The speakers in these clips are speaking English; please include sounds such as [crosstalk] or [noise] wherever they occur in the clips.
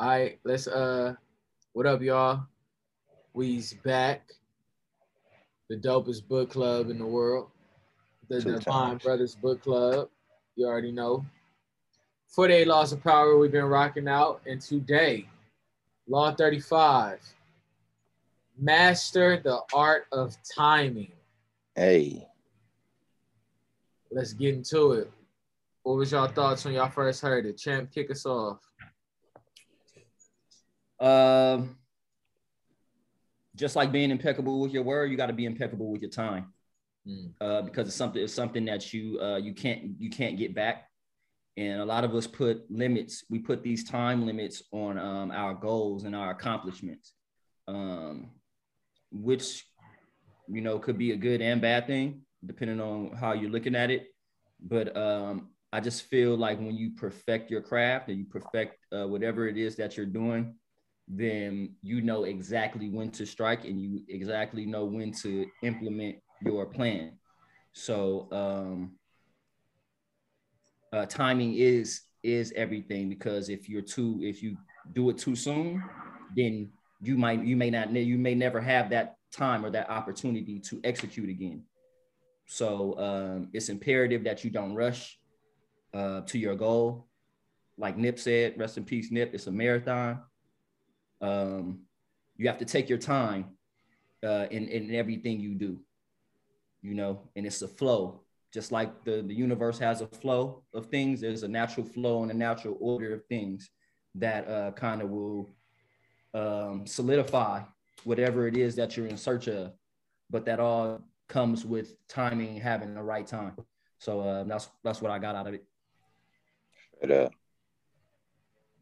All right, let's uh what up y'all? We's back. The dopest book club in the world. The Two Divine times. Brothers Book Club. You already know. 48 Laws of Power we've been rocking out. And today, Law 35. Master the art of timing. Hey, Let's get into it. What was y'all thoughts when y'all first heard it? Champ, kick us off. Just like being impeccable with your word, you got to be impeccable with your time, Mm. uh, because it's something it's something that you uh, you can't you can't get back, and a lot of us put limits. We put these time limits on um, our goals and our accomplishments, um, which you know could be a good and bad thing depending on how you're looking at it. But um, I just feel like when you perfect your craft and you perfect uh, whatever it is that you're doing, then you know exactly when to strike and you exactly know when to implement your plan. So um, uh, timing is is everything because if you're too if you do it too soon, then you might you may not you may never have that time or that opportunity to execute again. So um, it's imperative that you don't rush uh, to your goal. Like Nip said, rest in peace, Nip. It's a marathon. Um, you have to take your time uh, in, in everything you do, you know, and it's a flow. Just like the, the universe has a flow of things, there's a natural flow and a natural order of things that uh, kind of will um, solidify whatever it is that you're in search of. But that all comes with timing, having the right time. So uh, that's that's what I got out of it. straight up.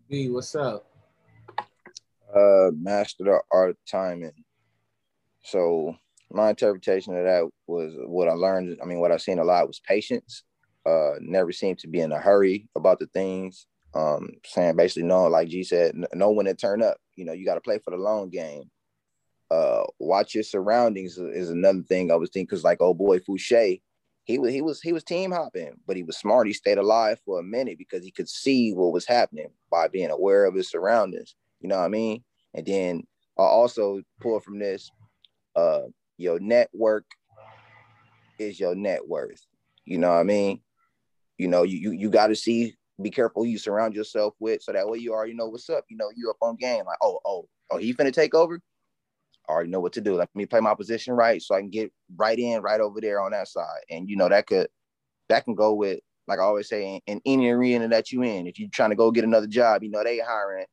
B, what's up? Uh, master the art of timing. So my interpretation of that was what I learned. I mean, what I've seen a lot was patience. Uh, never seemed to be in a hurry about the things. Um, saying basically no, like G said, n- know when to turn up. You know, you got to play for the long game. Uh, watch your surroundings is another thing I was thinking because like old boy Fouché, he was he was he was team hopping, but he was smart. He stayed alive for a minute because he could see what was happening by being aware of his surroundings. You know what I mean? And then I also pull from this, uh, your network is your net worth. You know what I mean? You know, you you, you got to see, be careful who you surround yourself with, so that way you already know what's up. You know, you up on game. Like, oh, oh, oh, he finna take over. I already know what to do. Let me play my position right, so I can get right in, right over there on that side. And you know that could, that can go with, like I always say, in, in any arena that you in. If you're trying to go get another job, you know they hiring.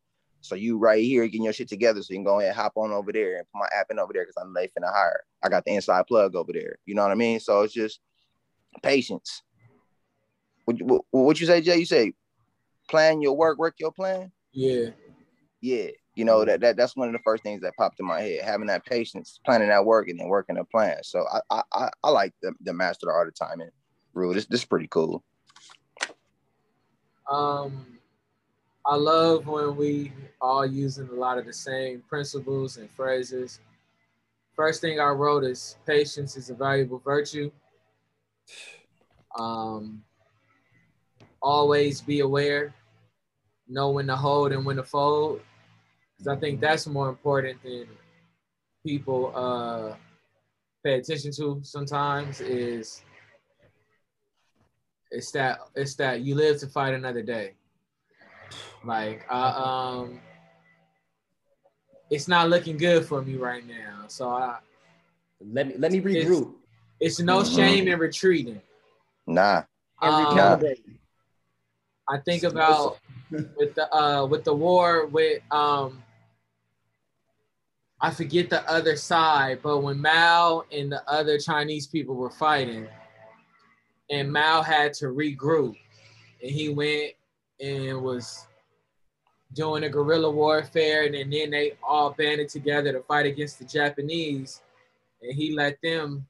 So you right here getting your shit together, so you can go ahead and hop on over there and put my app in over there because I'm late finna hire. I got the inside plug over there. You know what I mean? So it's just patience. What, what, what you say, Jay? You say plan your work, work your plan. Yeah. Yeah, you know that, that that's one of the first things that popped in my head. Having that patience, planning that work, and then working a plan. So I I I, I like the, the master the art of timing rule. This this is pretty cool. Um, I love when we all using a lot of the same principles and phrases. First thing I wrote is patience is a valuable virtue. Um, always be aware, know when to hold and when to fold. Because I think that's more important than people uh, pay attention to sometimes is it's that it's that you live to fight another day. Like I um it's not looking good for me right now. So I Let me let me regroup it's no Mhm. shame in retreating. Nah, and Um, recalibrate. I think about with the uh with the war with um I forget the other side, but when Mao and the other Chinese people were fighting, and Mao had to regroup, and he went and was doing a guerrilla warfare, and then, then they all banded together to fight against the Japanese, and he let them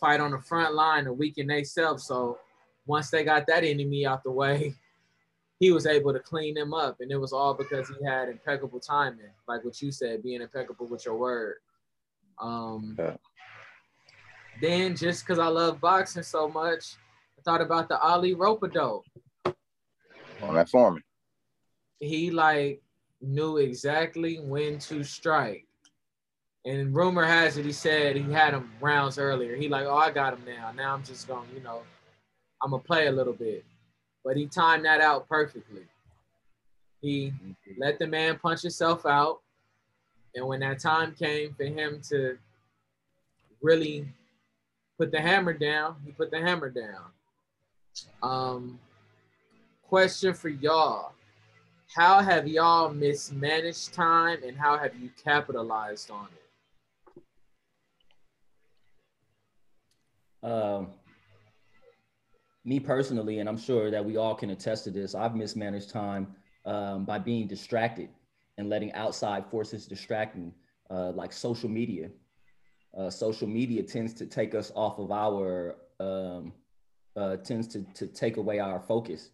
fight on the front line to weaken themselves. So once they got that enemy out the way, [laughs] he was able to clean them up, and it was all because he had impeccable timing, like what you said, being impeccable with your word. Um, Yeah. Then, just because I love boxing so much, I thought about the Ali Rope-a-dope. on that Foreman. He like knew exactly when to strike. And rumor has it he said he had him rounds earlier. He like, oh, I got him now. Now I'm just gonna, you know, I'm gonna play a little bit. But he timed that out perfectly. He let the man punch himself out. And when that time came for him to really put the hammer down, he put the hammer down. Um, question for y'all. How have y'all mismanaged time and how have you capitalized on it? Um, me personally, and I'm sure that we all can attest to this, I've mismanaged time um, by being distracted and letting outside forces distract me, uh, like social media. Uh, social media tends to take us off of our, um, uh, tends to, to take away our focus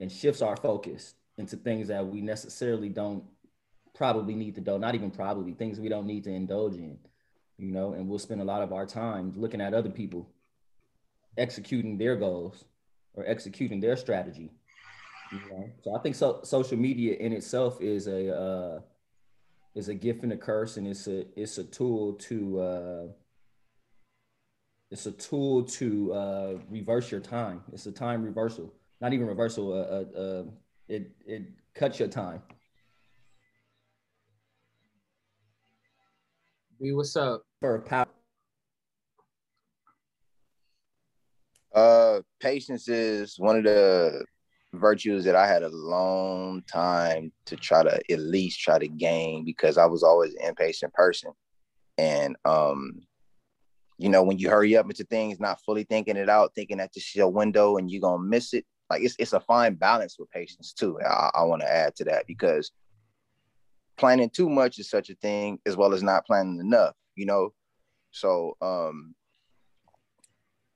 and shifts our focus into things that we necessarily don't probably need to do, not even probably, things we don't need to indulge in, you know, and we'll spend a lot of our time looking at other people executing their goals or executing their strategy. You know? So I think so, social media in itself is a uh, is a gift and a curse, and it's a it's a tool to uh, it's a tool to uh, reverse your time. It's a time reversal, not even reversal. Uh it it cuts your time. B, what's up? For power. Uh, patience is one of the virtues that I had a long time to try to at least try to gain because I was always an impatient person. And um, you know, when you hurry up into things, not fully thinking it out, thinking that this is your window and you're gonna miss it. Like it's it's a fine balance with patience too. I, I want to add to that because planning too much is such a thing as well as not planning enough, you know. So um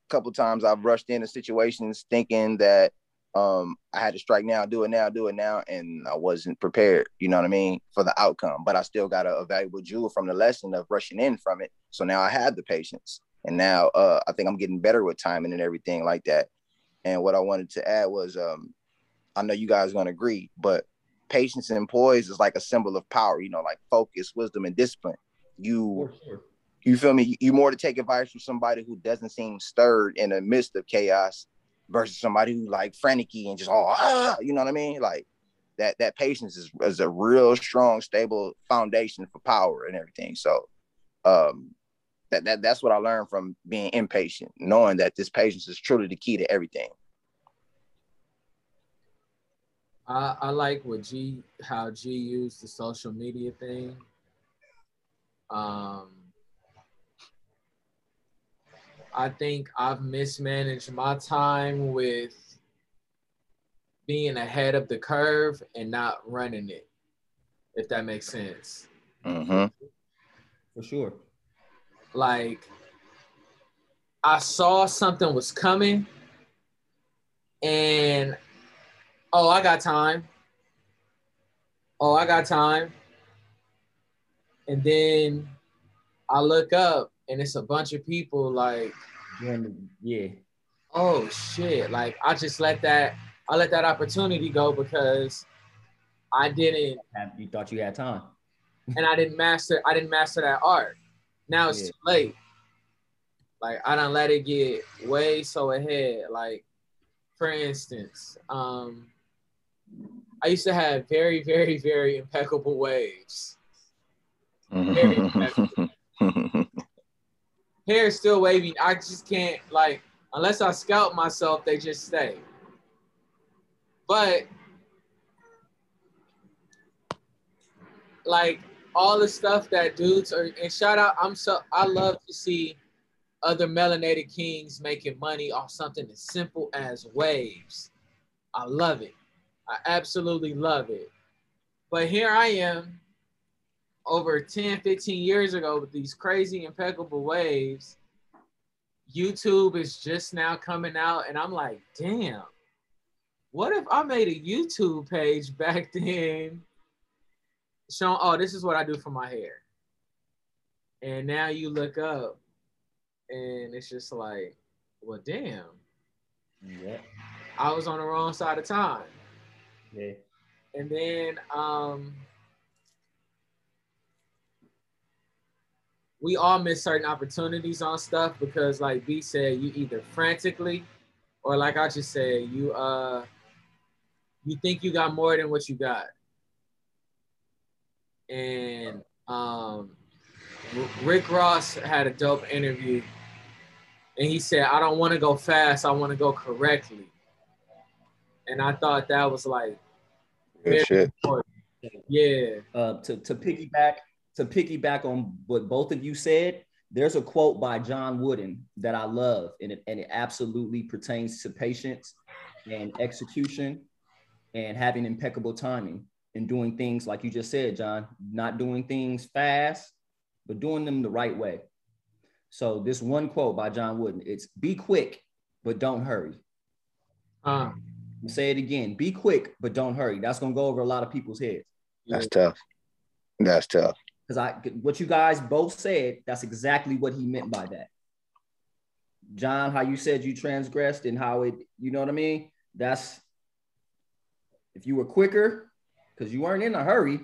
a couple times I've rushed into situations thinking that um I had to strike now, do it now, do it now, and I wasn't prepared, you know what I mean, for the outcome. But I still got a, a valuable jewel from the lesson of rushing in from it. So now I have the patience. And now uh I think I'm getting better with timing and everything like that. And what I wanted to add was um I know you guys gonna agree, but patience and poise is like a symbol of power, you know, like focus, wisdom, and discipline. You sure. you feel me? You more to take advice from somebody who doesn't seem stirred in the midst of chaos versus somebody who like frantic and just all ah, you know what I mean? Like that that patience is, is a real strong, stable foundation for power and everything. So um that, that that's what I learned from being impatient, knowing that this patience is truly the key to everything. I, I like what G how G used the social media thing. Um I think I've mismanaged my time with being ahead of the curve and not running it, if that makes sense. Mm-hmm. For sure. Like, I saw something was coming, and oh, I got time. Oh, I got time. And then I look up and it's a bunch of people like yeah oh shit like i just let that i let that opportunity go because i didn't you thought you had time and i didn't master i didn't master that art now it's yeah. too late like i don't let it get way so ahead like for instance um i used to have very very very impeccable waves very impeccable [laughs] hair is still wavy. I just can't like unless I scalp myself, they just stay. But like all the stuff that dudes are and shout out, I'm so I love to see other melanated kings making money off something as simple as waves. I love it. I absolutely love it. But here I am over 10, 15 years ago with these crazy impeccable waves. YouTube is just now coming out, and I'm like, damn, what if I made a YouTube page [laughs] back then showing, oh, this is what I do for my hair. And now you look up and it's just like, well, damn. Yeah. I was on the wrong side of time. Yeah. and then um, we all miss certain opportunities on stuff because, like B said, you either frantically, or like I just said, you uh, you think you got more than what you got, and um, Rick Ross had a dope interview, and he said, "I don't want to go fast. I want to go correctly." And I thought that was like Good shit. important. Yeah. uh, to, to piggyback to piggyback on what both of you said, there's a quote by John Wooden that I love, and it, and it absolutely pertains to patience and execution and having impeccable timing and doing things like you just said, John, not doing things fast, but doing them the right way. So this one quote by John Wooden, it's be quick, but don't hurry. Uh, say it again, be quick, but don't hurry. That's gonna go over a lot of people's heads. That's tough. That's tough. because I what you guys both said, that's exactly what he meant by that. John, how you said you transgressed and how it, you know what I mean? That's if you were quicker, because you weren't in a hurry.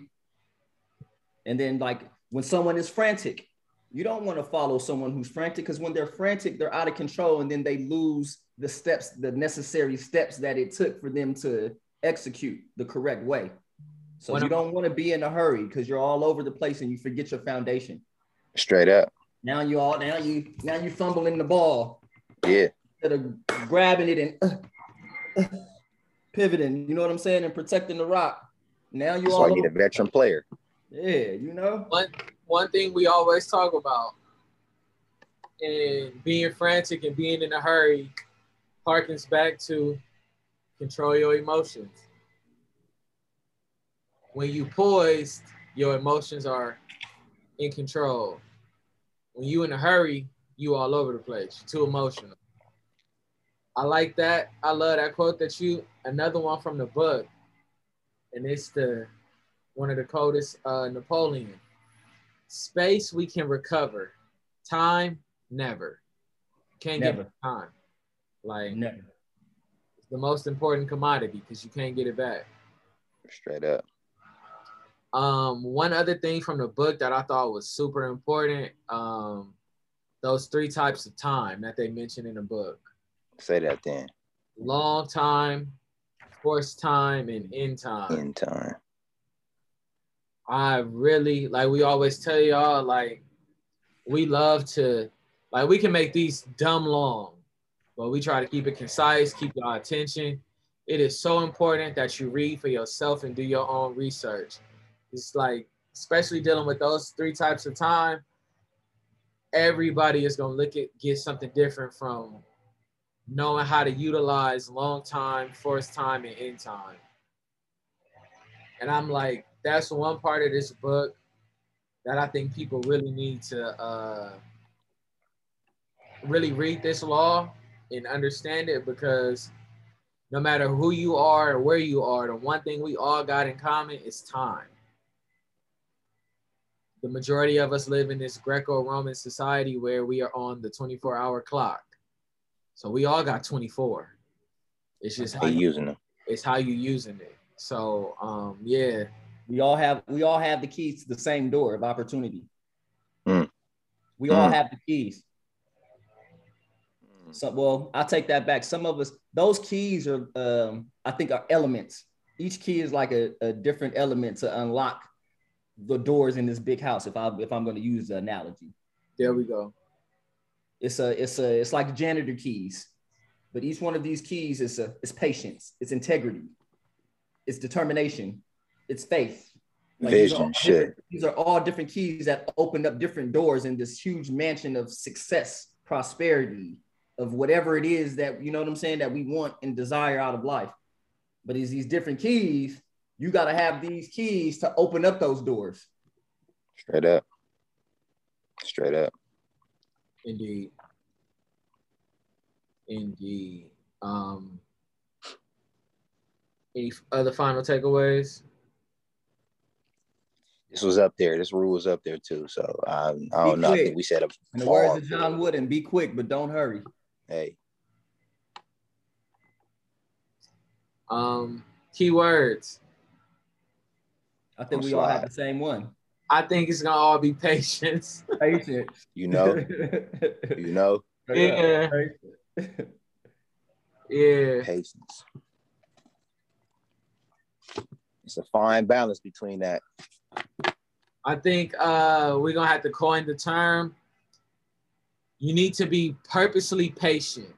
And then like when someone is frantic, you don't want to follow someone who's frantic because when they're frantic, they're out of control and then they lose the steps, the necessary steps that it took for them to execute the correct way. So When you I'm- don't want to be in a hurry because you're all over the place and you forget your foundation. Straight up. Now you all now you now you fumbling the ball Yeah. instead of grabbing it and uh, uh, pivoting. You know what I'm saying? And protecting the rock. Now you That's all why you need a veteran player. yeah, you know. one one thing we always talk about and being frantic and being in a hurry harkens back to control your emotions. When you poised, your emotions are in control. When you in a hurry, you all over the place. You're too emotional. I like that. I love that quote that you. Another one from the book, and it's the one of the coldest uh, Napoleon. Space we can recover, time never. Can't Never. get time. Like Never. it's the most important commodity because you can't get it back. Straight up. Um, one other thing from the book that I thought was super important, um, those three types of time that they mentioned in the book: Say that then. long time, forced time, and end time. In time. I really like we always tell y'all like we love to like we can make these dumb long, but we try to keep it concise, keep your attention. It is so important that you read for yourself and do your own research. It's like especially dealing with those three types of time, everybody is gonna look at get something different from knowing how to utilize long time, forced time, and end time. And I'm like, that's one part of this book that I think people really need to uh, really read this law and understand it because no matter who you are or where you are, the one thing we all got in common is time. The majority of us live in this Greco-Roman society where we are on the 24-hour clock. So we all got 24. It's just how you, using them. it's how you using it. So um yeah, We all have we all have the keys to the same door of opportunity. Mm. We all Mm. have the keys. So well, I'll take that back. Some of us, those keys are um, I think are elements. Each key is like a, a different element to unlock the doors in this big house. If I if I'm going to use the analogy, there we go. It's a it's a it's like janitor keys, but each one of these keys is a is patience, it's integrity, it's determination, it's faith. Like, these are all shit. different- These are all different keys that open up different doors in this huge mansion of success, prosperity, of whatever it is that you know what I'm saying that we want and desire out of life. But it's these different keys. You got to have these keys to open up those doors. Straight up. Straight up. Indeed. Indeed. Um, any other final takeaways? This was up there. This rule was up there too. So I, I don't know. I think we said a In the words of John Wooden, be quick, but don't hurry. Hey, Um, keywords. I think I'm we all have the same one. I think it's gonna all be patience. [laughs] Patience. You know, [laughs] you know, Yeah. Patience. yeah. patience. It's a fine balance between that. I think uh, we're gonna have to coin the term. You need to be purposely patient.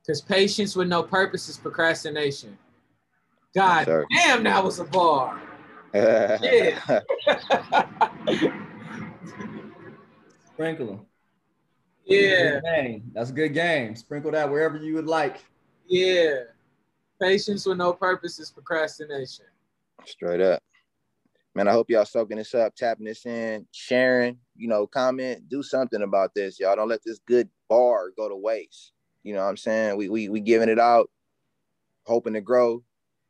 Because patience with no purpose is procrastination. God sir. damn, that was a bar. [laughs] Sprinkle them. yeah, Good game. That's a good game. Sprinkle that wherever you would like. yeah. Patience with no purpose is procrastination. Straight up. Man, I hope y'all soaking this up, tapping this in, sharing, you know, comment, do something about this. Y'all don't let this good bar go to waste. You know what I'm saying? We we we giving it out, hoping to grow.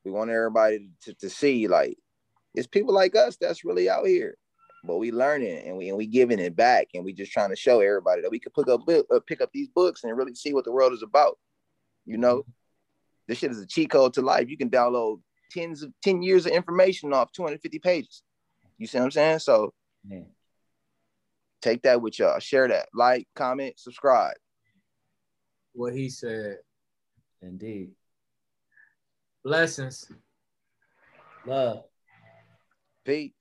We want everybody to, to see like it's people like us that's really out here. But we learning and we and we giving it back and we just trying to show everybody that we can pick up uh, pick up these books and really see what the world is about. You know, this shit is a cheat code to life. You can download tens of 10 years of information off 250 pages. You see what I'm saying? So Man. take that with y'all. Share that. Like, comment, subscribe. What he said. Indeed. Blessings. Love. Pete.